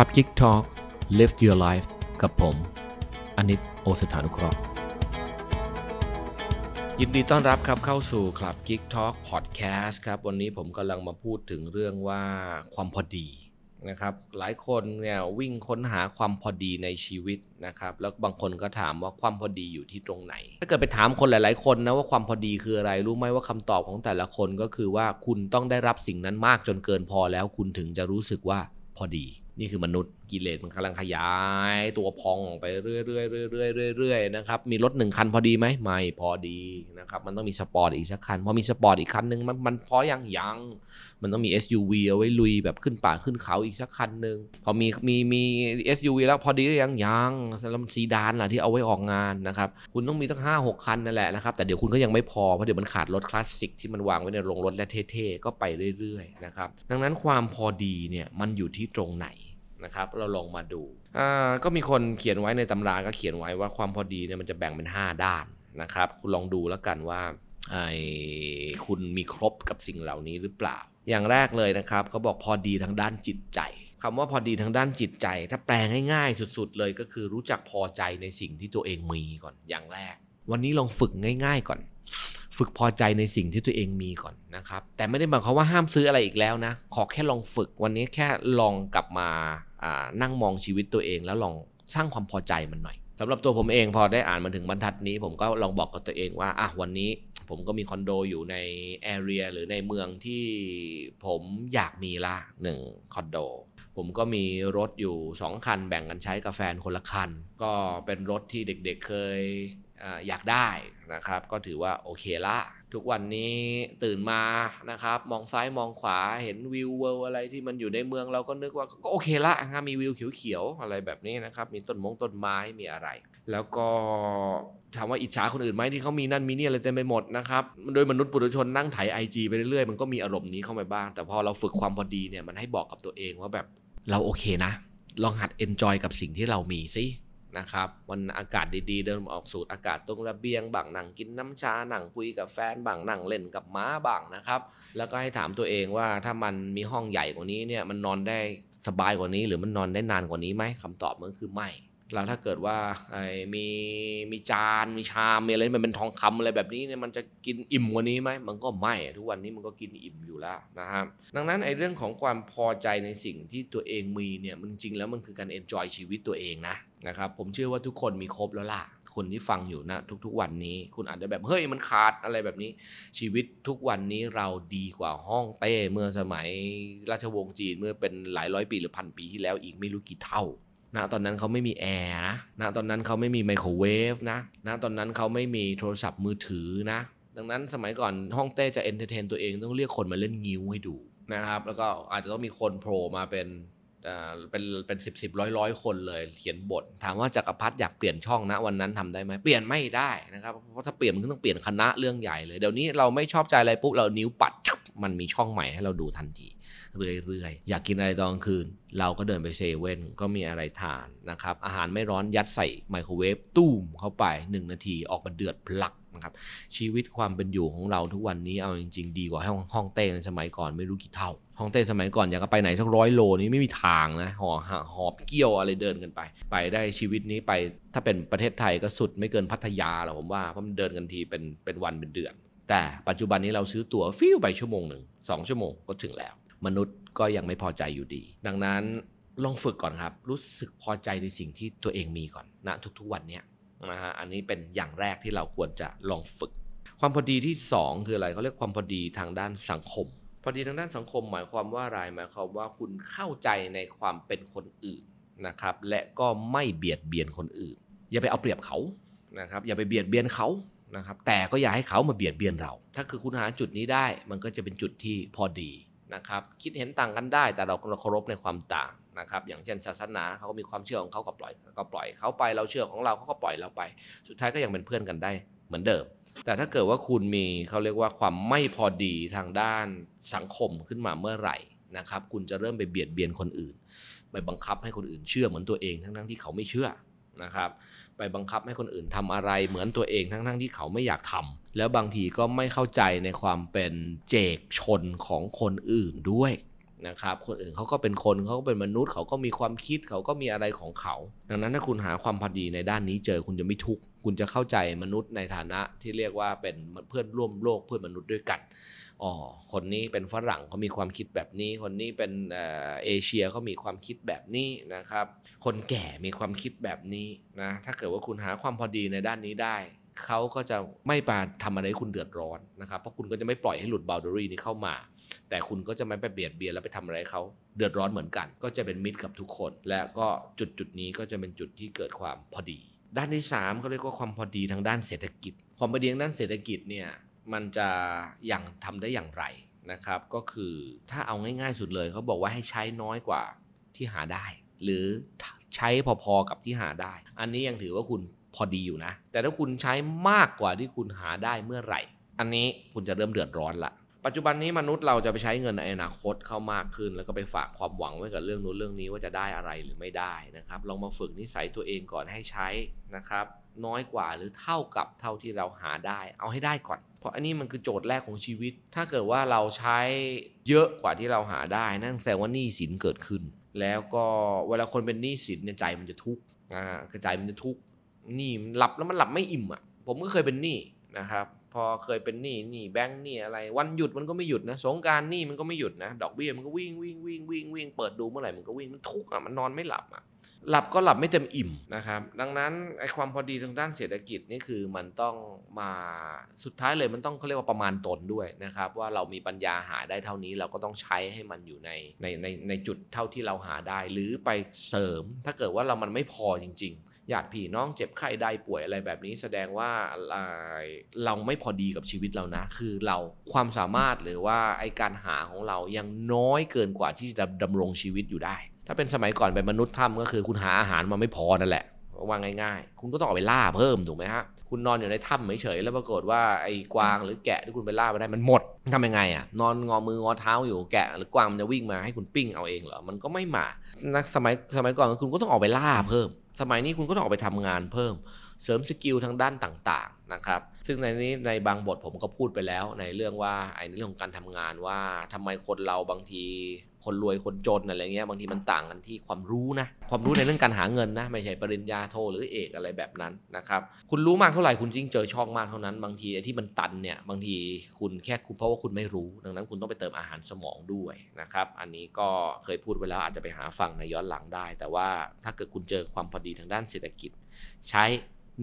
ครับ Geek Talk Live Your Life กับผม อนิตโอสถานุเคราะห์ ยินดีต้อนรับครับเข้าสู่คลับ Geek Talk Podcast ครับ วันนี้ผมกำลังมาพูดถึงเรื่องว่าความพอดีนะครับ หลายคนเนี่ยวิ่งค้นหาความพอดีในชีวิตนะครับ แล้วบางคนก็ถามว่าความพอดีอยู่ที่ตรงไหน ถ้าเกิดไปถามคนหลาย ๆ คนนะว่าความพอดีคืออะไร รู้ไหมว่าคำตอบของแต่ละคนก็คือว่าคุณต้องได้รับสิ่งนั้นมากจนเกินพอแล้วคุณถึงจะรู้สึกว่าพอดี นี่คือมนุษย์กิเลสมันกำลังขยาย ตัวพองออกไปเรื่อยๆเรื่อยๆเรื่อยๆนะครับมีรถหนึ่งคันพอดีไหมไม่พอดีนะครับมันต้องมีสปอร์ตอีกสักคันพอมีสปอร์ตอีกคันหนึ่งมันมันพอยังยังมันต้องมี SUV เอาไว้ลุยแบบขึ้นป่าขึ้นเขาอีกสักคันหนึ่งพอมีมีมี SUV แล้วพอดีหรือยังยังแล้วซีดานล่ะที่เอาไว้ออกงานนะครับคุณต้องมีสักห้าหกคันนั่นแหละนะครับแต่เดี๋ยวคุณก็ยังไม่พอเพราะเดี๋ยวมันขาดรถคลาสสิกที่มันวางไว้ในโรงรถและเท่ๆก็ไปเรื่อยๆนะครับดังนั้นความพอดีเนี่ยมันอยู่ที่ตรงไหน นะครับ เราลองมาดูก็มีคนเขียนไว้ในตำราก็เขียนไว้ว่าความพอดีเนี่ยมันจะแบ่งเป็น 5 ด้านนะครับ คุณลองดูแล้วกันว่าไอ้คุณมีครบกับสิ่งเหล่านี้หรือเปล่า อย่างแรกเลยนะครับเขาบอกพอดีทางด้านจิตใจคำว่าพอดีทางด้านจิตใจ ถ้าแปลง่ายๆสุด ๆ เลยก็คือรู้จักพอใจในสิ่งที่ตัวเองมีก่อนอย่างแรก วันนี้ลองฝึกง่าย ๆก่อน ฝึกพอใจในสิ่งที่ตัวเองมีก่อนนะครับ แต่ไม่ได้หมายความว่าห้ามซื้ออะไรอีกแล้วนะ ขอแค่ลองฝึกวันนี้แค่ลองกลับมา นั่งมองชีวิตตัวเองแล้วลองสร้างความพอใจมันหน่อยสำหรับตัวผมเองพอได้อ่านมาถึงบรรทัดนี้ ผมก็ลองบอกกับตัวเองว่าอะวันนี้ผมก็มีคอนโดอยู่ในแอเรียหรือในเมืองที่ผมอยากมีละหนึ่งคอนโด ผมก็มีรถอยู่ 2 คันแบ่งกันใช้กับแฟนคนละคัน ก็เป็นรถที่เด็กๆเคยอยากได้นะครับ ก็ถือว่าโอเคละ ทุกวันนี้ตื่นมานะครับ มองซ้ายมองขวาเห็นวิวเวลอะไรที่มันอยู่ในเมืองเราก็นึกว่าก็โอเคละนะมีวิวเขียวๆอะไรแบบนี้นะครับ มีต้นมงต้นไม้มีอะไร แล้วก็ถามว่าอิจฉาคนอื่นไหมที่เขามีนั่นมีนี่อะไรเต็มไปหมดนะครับโดยมนุษย์ปุถุชนนั่งไถไอจีไปเรื่อยๆ มันก็มีอารมณ์นี้เข้ามาบ้าง แต่พอเราฝึกความพอดีเนี่ยมันให้บอกกับตัวเองว่าแบบเราโอเคนะ ลองหัด enjoy กับสิ่งที่เรามีสิ นะครับวันอากาศดีๆ เดินออกสูดอากาศตรงระเบียงบ้างนั่งกินน้ำชานั่งคุยกับแฟนบ้างนั่งเล่นกับหมาบ้างนะครับ แล้วก็ให้ถามตัวเองว่าถ้ามันมีห้องใหญ่กว่านี้เนี่ยมันนอนได้สบายกว่านี้ หรือมันนอนได้นานกว่านี้ไหมคำตอบมันคือไม่แล้วถ้าเกิดว่ามีมีจานมีชามมีอะไรมันเป็นทองคำอะไรแบบนี้เนี่ยมันจะกินอิ่มกว่านี้ไหมมันก็ไม่ทุกวันนี้มันก็กินอิ่มอยู่แล้วนะครับดังนั้นไอ้เรื่องของความพอใจในสิ่งที่ตัวเองมีเนี่ยมันจริงแล้วมันคือการเอนจอยชีวิตตัวเองนะ นะครับผมเชื่อว่าทุกคนมีครบแล้วล่ะคนที่ฟังอยู่นะทุกๆวันนี้ คุณอาจจะแบบเฮ้ยมันขาดอะไรแบบนี้ ชีวิตทุกวันนี้เราดีกว่าห้องเต้เมื่อสมัยราชวงศ์จีนเมื่อเป็นหลายร้อยปีหรือพันปีที่แล้วอีกไม่รู้กี่เท่าณตอนนั้นเขาไม่มีแอร์นะณตอนนั้นเขาไม่มีไมโครเวฟนะณตอนนั้นเขาไม่มีโทรศัพท์มือถือนะ ดังนั้นสมัยก่อนฮ่องเต้จะ entertain ตัวเองต้องเรียกคนมาเล่นงิ้วให้ดูนะครับ แล้วก็อาจจะต้องมีคนโผล่มาเป็น เป็นเป็นสิบสิบร้อยร้อยคนเลยเขียนบท ถามว่าจักรพรรดิอยากเปลี่ยนช่องนะวันนั้นทำได้ไหมเปลี่ยนไม่ได้นะครับเพราะถ้าเปลี่ยนมันต้องเปลี่ยนคณะเรื่องใหญ่เลยเดี๋ยวนี้เราไม่ชอบใจอะไรปุ๊บเรานิ้วปัดมันมีช่องใหม่ให้เราดูทันที เรื่อยๆ อยากกินอะไรตอนกลางคืน เราก็เดินไปเซเว่นก็มีอะไรทานนะครับ อาหารไม่ร้อนยัดใส่ไมโครเวฟตู้มเข้าไป 1 นาทีออกมาเดือดพลัก นะครับ ชีวิตความเป็นอยู่ของเราทุกวันนี้เอาจริง ๆ ดีกว่าห้องห้องเต้ในสมัยก่อนไม่รู้กี่เท่าห้องเต้สมัยก่อนอยากไปไหนสักร้อยโลนี้ไม่มีทางนะหอหอบเกี้ยวอะไรเดินกันไป ไปได้ชีวิตนี้ไปถ้าเป็นประเทศไทยก็สุดไม่เกินพัทยาหรอกผมว่าเพราะมันเดินกันทีเป็นเป็นวันเป็นเดือน แต่ปัจจุบันนี้เราซื้อตั๋วฟิวไปชั่วโมงหนึ่งสองชั่วโมงก็ถึงแล้ว มนุษย์ก็ยังไม่พอใจอยู่ดี ดังนั้นลองฝึกก่อนครับ รู้สึกพอใจในสิ่งที่ตัวเองมีก่อนณนะทุกๆวันนี้ นะฮะอันนี้เป็นอย่างแรกที่เราควรจะลองฝึก ความพอดีที่ 2 คืออะไรเขาเรียกความพอดีทางด้านสังคม พอดีทางด้านสังคม หมายความว่าอะไรหมายความว่าคุณเข้าใจในความเป็นคนอื่นนะครับ และก็ไม่เบียดเบียนคนอื่น อย่าไปเอาเปรียบเขานะครับ อย่าไปเบียดเบียนเขานะครับ แต่ก็อย่าให้เขามาเบียดเบียนเรา ถ้าคือคุณหาจุดนี้ได้ มันก็จะเป็นจุดที่พอดีนะครับ คิดเห็นต่างกันได้ แต่เราเคารพในความต่าง นะครับ อย่างเช่นศาสนาเขาก็มีความเชื่อของเขาก็ปล่อยก็ปล่อยเขาไปเราเชื่อของเราเขาก็ปล่อยเราไป สุดท้ายก็ยังเป็นเพื่อนกันได้เหมือนเดิม แต่ถ้าเกิดว่าคุณมีเขาเรียกว่าความไม่พอดีทางด้านสังคมขึ้นมาเมื่อไหร่นะครับ คุณจะเริ่มไปเบียดเบียนคนอื่น ไปบังคับให้คนอื่นเชื่อเหมือนตัวเองทั้งทั้งที่เขาไม่เชื่อนะครับไปบังคับให้คนอื่นทำอะไรเหมือนตัวเองทั้งๆทที่เขาไม่อยากทำแล้วบางทีก็ไม่เข้าใจในความเป็นเจกชนของคนอื่นด้วย นะครับ คนอื่นเขาก็เป็นคนเขาก็เป็นมนุษย์เขาก็มีความคิดเขาก็มีอะไรของเขา ดังนั้นถ้าคุณหาความพอดีในด้านนี้เจอคุณจะไม่ทุกข์คุณจะเข้าใจมนุษย์ในฐานะที่เรียกว่าเป็นเพื่อนร่วมโลกเพื่อนมนุษย์ด้วยกันอ๋อคนนี้เป็นฝรั่งเขามีความคิดแบบนี้ คนนี้เป็นเอเชียเขามีความคิดแบบนี้นะครับ คนแก่มีความคิดแบบนี้นะถ้าเกิดว่าคุณหาความพอดีในด้านนี้ได้เขาก็จะไม่ปาทำอะไรให้คุณเดือดร้อนนะครับ เพราะคุณก็จะไม่ปล่อยให้หลุดบาวดอรี่นี้เข้ามา แต่คุณก็จะไม่ไปเบียดเบียนแล้วไปทำอะไรเขาเดือดร้อนเหมือนกัน ก็จะเป็นมิตรกับทุกคน และก็จุดจุดนี้ก็จะเป็นจุดที่เกิดความพอดี ด้านที่3ก็เรียกว่าความพอดีทางด้านเศรษฐกิจ ความพอดีทางด้านเศรษฐกิจเนี่ยมันจะอย่างทำได้อย่างไรนะครับ ก็คือถ้าเอาง่าย ๆ สุดเลยเขาบอกว่าให้ใช้น้อยกว่าที่หาได้ หรือใช้พอๆกับที่หาได้ อันนี้ยังถือว่าคุณพอดีอยู่นะ แต่ถ้าคุณใช้มากกว่าที่คุณหาได้เมื่อไหร่ อันนี้คุณจะเริ่มเดือดร้อนละ ปัจจุบันนี้มนุษย์เราจะไปใช้เงินในอนาคตเข้ามากขึ้น แล้วก็ไปฝากความหวังไว้กับเรื่องนู้นเรื่องนี้ว่าจะได้อะไรหรือไม่ได้นะครับลองมาฝึกนิสัยตัวเองก่อนให้ใช้นะครับ น้อยกว่าหรือเท่ากับเท่าที่เราหาได้ เอาให้ได้ก่อน เพราะอันนี้มันคือโจทย์แรกของชีวิต ถ้าเกิดว่าเราใช้เยอะกว่าที่เราหาได้ นั่นแสดงว่าหนี้สินเกิดขึ้น แล้วก็เวลาคนเป็นหนี้สินเนี่ยใจมันจะทุกข์อ่ากระจายมันจะทุกข์หนี้หลับแล้วมันหลับไม่อิ่มอะผมก็เคยเป็นหนี้นะครับ พอเคยเป็นหนี้หนี้แบงค์หนี้อะไร วันหยุดมันก็ไม่หยุดนะ สงการหนี้มันก็ไม่หยุดนะ ดอกเบี้ยมันก็วิ่งวิ่งวิ่งวิ่งวิ่งเปิดดูเมื่อไหร่มันก็วิ่งมันทุกข์อะมันนอนไม่หลับอะหลับก็หลับไม่เต็มอิ่มนะครับ ดังนั้นไอ้ความพอดีทางด้านเศรษฐกิจนี่คือมันต้องมาสุดท้ายเลยมันต้องเขาเรียกว่าประมาณตนด้วยนะครับ ว่าเรามีปัญญาหาได้เท่านี้เราก็ต้องใช้ให้มันอยู่ในในในในจุดเท่าที่เราหาได้ หรือไปเสริม ถ้าเกิดว่าเรามันไม่พอจริง ๆ ญาติพี่น้องเจ็บไข้ได้ป่วยอะไรแบบนี้ แสดงว่าเราไม่พอดีกับชีวิตเรานะ คือเราความสามารถหรือว่าไอการหาของเรายังน้อยเกินกว่าที่จะดำรงชีวิตอยู่ได้ ถ้าเป็นสมัยก่อนเป็นมนุษย์ถ้ำก็คือคุณหาอาหารมาไม่พอนั่นแหละว่าง่ายๆ คุณก็ต้องออกไปล่าเพิ่มถูกไหมฮะ คุณนอนอยู่ในถ้ำเฉยๆ แล้วปรากฏว่าไอ้กวางหรือแกะที่คุณไปล่าไปได้มันหมดทำยังไงอะ นอนงอมืองอเท้าอยู่แกะหรือกวางมันจะวิ่งมาให้คุณปิ้งเอาเองเหรอ มันก็ไม่มา นักสมัยสมัยก่อนคุณก็ต้องออกไปล่าเพิ่ม สมัยนี้คุณก็ต้องออกไปทำงานเพิ่ม เสริมสกิลทางด้านต่างๆนะครับ ซึ่งในนี้ในบางบทผมก็พูดไปแล้ว ในเรื่องว่าไอ้เรื่องของการทำงานว่าทำไมคนเราบางที คนรวยคนจนอะไรเงี้ยบางทีมันต่างกันที่ความรู้นะ ความรู้ในเรื่องการหาเงินนะ ไม่ใช่ปริญญาโทหรือเอกอะไรแบบนั้นนะครับ คุณรู้มากเท่าไหร่คุณยิ่งเจอช่องมากเท่านั้น บางทีไอ้ที่มันตันเนี่ยบางทีคุณแค่คุณเพราะว่าคุณไม่รู้ ดังนั้นคุณต้องไปเติมอาหารสมองด้วยนะครับ อันนี้ก็เคยพูดไว้แล้วอาจจะไปหาฟังในย้อนหลังได้ แต่ว่าถ้าเกิดคุณเจอความพอดีทางด้านเศรษฐกิจ ใช้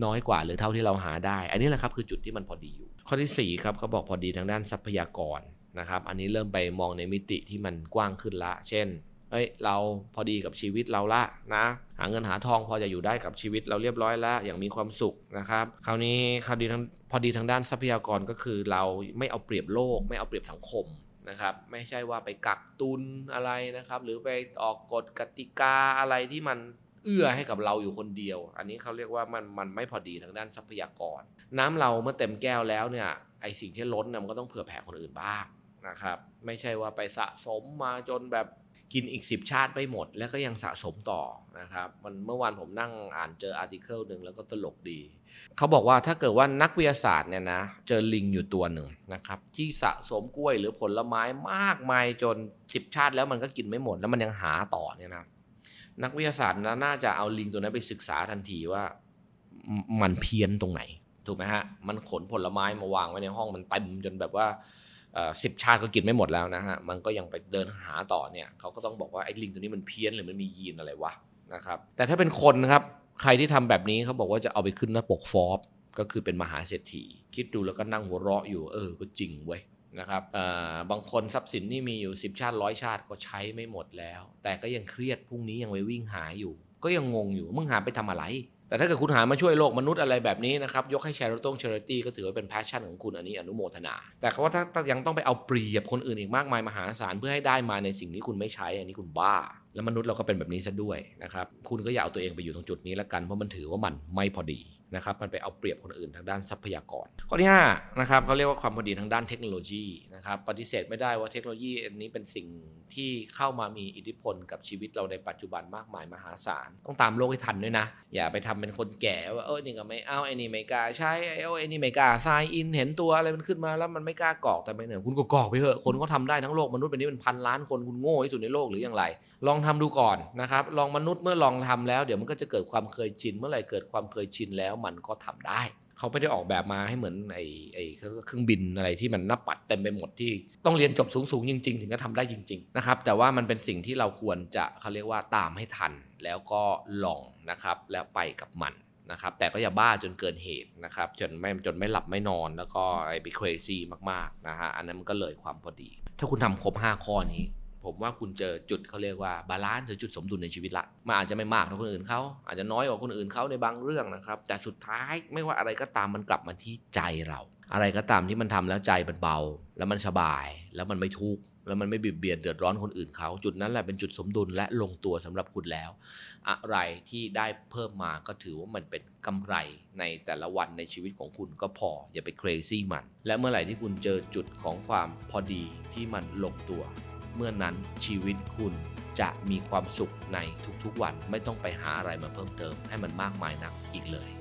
น้อยกว่าหรือเท่าที่เราหาได้ อันนี้แหละครับคือจุดที่มันพอดีอยู่ ข้อที่4ครับเขาบอกพอดีทางด้านทรัพยากร นะครับ อันนี้เริ่มไปมองในมิติที่มันกว้างขึ้นละ เช่น เอ้ย เราพอดีกับชีวิตเราละนะ หาเงินหาทองพอจะอยู่ได้กับชีวิตเราเรียบร้อยแล้ว อย่างมีความสุขนะครับ คราวนี้คราวดีทางพอดีทางด้านทรัพยากรก็คือเราไม่เอาเปรียบโลก ไม่เอาเปรียบสังคมนะครับ ไม่ใช่ว่าไปกักตุนอะไรนะครับ หรือไปออกกฎกติกาอะไรที่มันเอื้อให้กับเราอยู่คนเดียว อันนี้เขาเรียกว่ามันมันไม่พอดีทางด้านทรัพยากร น้ำเราเมื่อเต็มแก้วแล้วเนี่ยไอสิ่งที่ล้นเนี่ยมันก็ต้องเผื่อแผ่คนอื่นบ้าง นะครับ ไม่ใช่ว่าไปสะสมมาจนแบบกินอีก 10 ชาติไม่หมด แล้วก็ยังสะสมต่อนะครับมันเมื่อวานผมนั่งอ่านเจออาร์ติเคิลหนึ่งแล้วก็ตลกดี เขาบอกว่าถ้าเกิดว่านักวิทยาศาสตร์เนี่ยนะ เจอลิงอยู่ตัวหนึ่งนะครับ ที่สะสมกล้วยหรือผลไม้มากมายจน 10 ชาติแล้วมันก็กินไม่หมด แล้วมันยังหาต่อเนี่ยนะนักวิทยาศาสตร์น่าจะเอาลิงตัวนั้นไปศึกษาทันทีว่ามันเพี้ยนตรงไหนถูกไหมฮะมันขนผลไม้มาวางไว้ในห้องมันเต็มจนแบบว่า สิบชาติก็กินไม่หมดแล้วนะฮะ มันก็ยังไปเดินหาต่อเนี่ยเขาก็ต้องบอกว่าไอ้ลิงตัวนี้มันเพี้ยนหรือมันมียีนอะไรวะนะครับ แต่ถ้าเป็นคนนะครับ ใครที่ทำแบบนี้เขาบอกว่าจะเอาไปขึ้นหน้าปกฟอร์บก็คือเป็นมหาเศรษฐี คิดดูแล้วก็นั่งหัวเราะอยู่ เออ ก็จริงเว้ยนะครับบางคนทรัพย์สินที่มีอยู่ 10 ชาติร้อยชาติก็ใช้ไม่หมดแล้ว แต่ก็ยังเครียดพรุ่งนี้ยังไปวิ่งหาอยู่ ก็ยังงงอยู่ มึงหาไปทำอะไร แต่ถ้าเกิดคุณหามาช่วยโลกมนุษย์อะไรแบบนี้นะครับ ยกให้แชร์ต้งเชอร์ตี้ก็ถือว่าเป็น passion ของคุณอันนี้อนุโมทนา แต่เขาว่าถ้ายังต้องไปเอาเปรียบคนอื่นอีกมากมายมหาศาลเพื่อให้ได้มาในสิ่งที่คุณไม่ใช้อันนี้คุณบ้า แล้วมนุษย์เราก็เป็นแบบนี้ซะด้วยนะครับคุณก็อย่าเอาตัวเองไปอยู่ตรงจุดนี้แล้วกันเพราะมันถือว่ามันไม่พอดีนะครับมันไปเอาเปรียบคนอื่นทางด้านทรัพยากร ข้อที่5นะครับเขาเรียกว่าความพอดีทางด้านเทคโนโลยีนะครับปฏิเสธไม่ได้ว่าเทคโนโลยีอันนี้เป็นสิ่งที่เข้ามามีอิทธิพลกับชีวิตเราในปัจจุบันมากมายมหาศาล ต้องตามโลกให้ทันด้วยนะ อย่าไปทำเป็นคนแก่ว่าเออนี่ก็ไม่เอาไอ้นี่ไม่กล้าใช้ไอ้ไอ้นี่ไม่กล้าซายอินเห็นตัวอะไรมันขึ้นมาแล้วมันไม่กล้ากรอกแต่ไม่เหนือคุณก็กรอกไปเถอะคนก็ทำได้ทั้งโลกมนุษย์เป็นนี้เป็นพันล้านคนคุณโง่ที่สุดในโลกหรืออย่างไรลองทำดูก่อนนะครับ ลองมนุษย์เมื่อลองทำแล้ว เดี๋ยวมันก็จะเกิดความเคยชิน เมื่อไหร่เกิดความเคยชินแล้วมันก็ทำได้ เขาไม่ได้ออกแบบมาให้เหมือนไอ้ไอ้เครื่องบินอะไรที่มันนับปัดเต็มไปหมดที่ต้องเรียนจบสูงๆจริง ๆ ถึงจะทำได้จริง ๆ นะครับ แต่ว่ามันเป็นสิ่งที่เราควรจะเขาเรียกว่าตามให้ทัน แล้วก็ลองนะครับแล้วไปกับมันนะครับแต่ก็อย่าบ้าจนเกินเหตุนะครับจนไม่จนไม่หลับไม่นอนแล้วก็ไอ้ไป crazy มากๆนะฮะอันนั้นมันก็เลยความพอดี ถ้าคุณทำครบ 5 ข้อนี้ ผมว่าคุณเจอจุดเขาเรียกว่า balance หรือจุดสมดุลในชีวิตละมันอาจจะไม่มากเท่าคนอื่นเขาอาจจะน้อยกว่าคนอื่นเขาในบางเรื่องนะครับ แต่สุดท้ายไม่ว่าอะไรก็ตามมันกลับมาที่ใจเรา อะไรก็ตามที่มันทำแล้วใจมันเบา แล้วมันสบาย แล้วมันไม่ทุกข์แล้วมันไม่เบียดเบียนเดือดร้อนคนอื่นเขาจุดนั้นแหละเป็นจุดสมดุลและลงตัวสำหรับคุณแล้ว อะไรที่ได้เพิ่มมาก็ถือว่ามันเป็นกำไรในแต่ละวันในชีวิตของคุณก็พอ อย่าไป crazy มัน และเมื่อไหร่ที่คุณเจอจุดของความพอดีที่มันลงตัว เมื่อนั้นชีวิตคุณจะมีความสุขในทุกๆวัน ไม่ต้องไปหาอะไรมาเพิ่มเติมให้มันมากมายนักอีกเลย